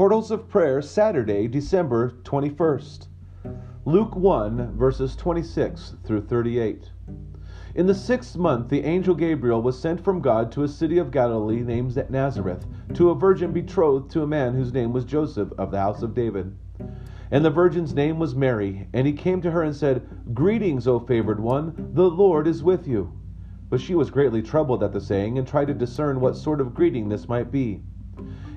Portals of Prayer, Saturday, December 21st. Luke 1, verses 26 through 38. In the sixth month, the angel Gabriel was sent from God to a city of Galilee named Nazareth, to a virgin betrothed to a man whose name was Joseph of the house of David. And the virgin's name was Mary. And he came to her and said, Greetings, O favored one, the Lord is with you. But she was greatly troubled at the saying, and tried to discern what sort of greeting this might be.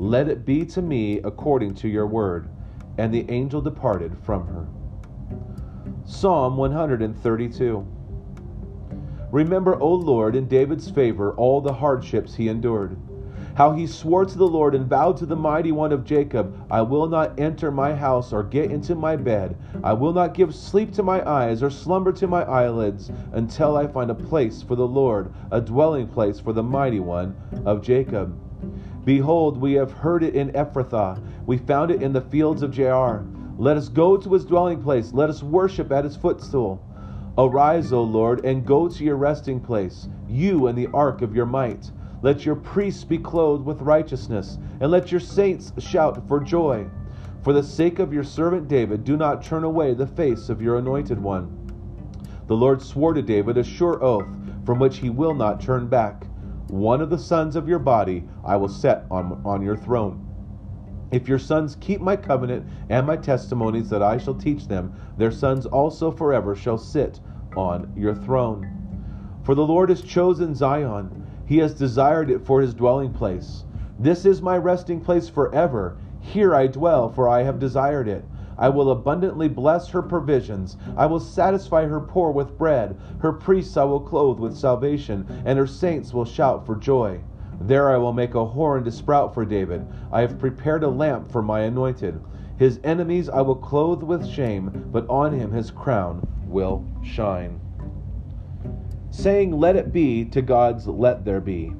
Let it be to me according to your word. And the angel departed from her. Psalm 132. Remember, O Lord, in David's favor, all the hardships he endured. How he swore to the Lord and vowed to the mighty one of Jacob, I will not enter my house or get into my bed. I will not give sleep to my eyes or slumber to my eyelids until I find a place for the Lord, a dwelling place for the mighty one of Jacob. Behold, we have heard it in Ephrathah. We found it in the fields of Jaar. Let us go to his dwelling place. Let us worship at his footstool. Arise, O Lord, and go to your resting place, you and the ark of your might. Let your priests be clothed with righteousness, and let your saints shout for joy. For the sake of your servant David, do not turn away the face of your anointed one. The Lord swore to David a sure oath, from which he will not turn back. One of the sons of your body I will set on, on your throne. If your sons keep my covenant and my testimonies that I shall teach them, their sons also forever shall sit on your throne. For the Lord has chosen Zion, he has desired it for his dwelling place. This is my resting place forever. Here I dwell, for I have desired it. I will abundantly bless her provisions. I will satisfy her poor with bread. Her priests I will clothe with salvation, and her saints will shout for joy. There I will make a horn to sprout for David. I have prepared a lamp for my anointed. His enemies I will clothe with shame, but on him his crown will shine. Saying, Let it be, to God's Let there be.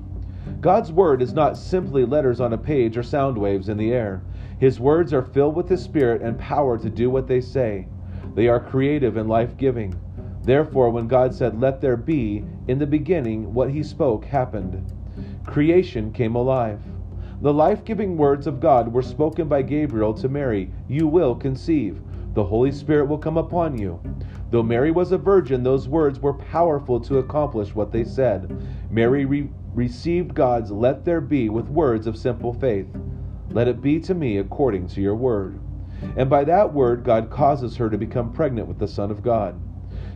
God's word is not simply letters on a page or sound waves in the air. His words are filled with His Spirit and power to do what they say. They are creative and life giving. Therefore, when God said, Let there be, in the beginning, what He spoke happened. Creation came alive. The life giving words of God were spoken by Gabriel to Mary You will conceive. The Holy Spirit will come upon you. Though Mary was a virgin, those words were powerful to accomplish what they said. Mary re- received God's let there be with words of simple faith. Let it be to me according to your word. And by that word, God causes her to become pregnant with the Son of God.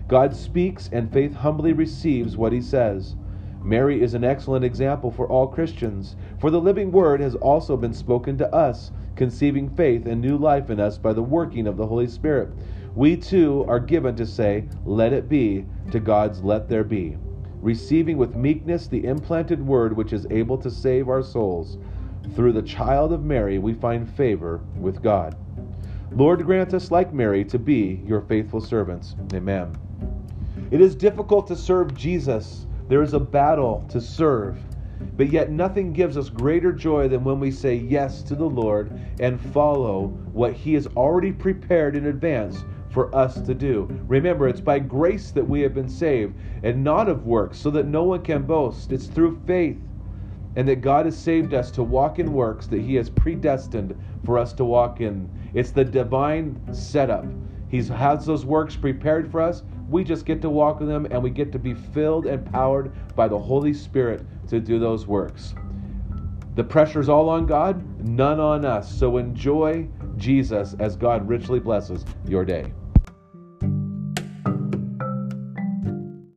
God speaks, and faith humbly receives what he says. Mary is an excellent example for all Christians, for the living word has also been spoken to us, conceiving faith and new life in us by the working of the Holy Spirit. We too are given to say, Let it be, to God's let there be, receiving with meekness the implanted word which is able to save our souls. Through the child of Mary, we find favor with God. Lord, grant us, like Mary, to be your faithful servants. Amen. It is difficult to serve Jesus there is a battle to serve. But yet, nothing gives us greater joy than when we say yes to the Lord and follow what He has already prepared in advance for us to do. Remember, it's by grace that we have been saved and not of works, so that no one can boast. It's through faith and that God has saved us to walk in works that He has predestined for us to walk in. It's the divine setup. He has those works prepared for us. We just get to walk with Him and we get to be filled and powered by the Holy Spirit to do those works. The pressure's all on God, none on us. So enjoy Jesus as God richly blesses your day.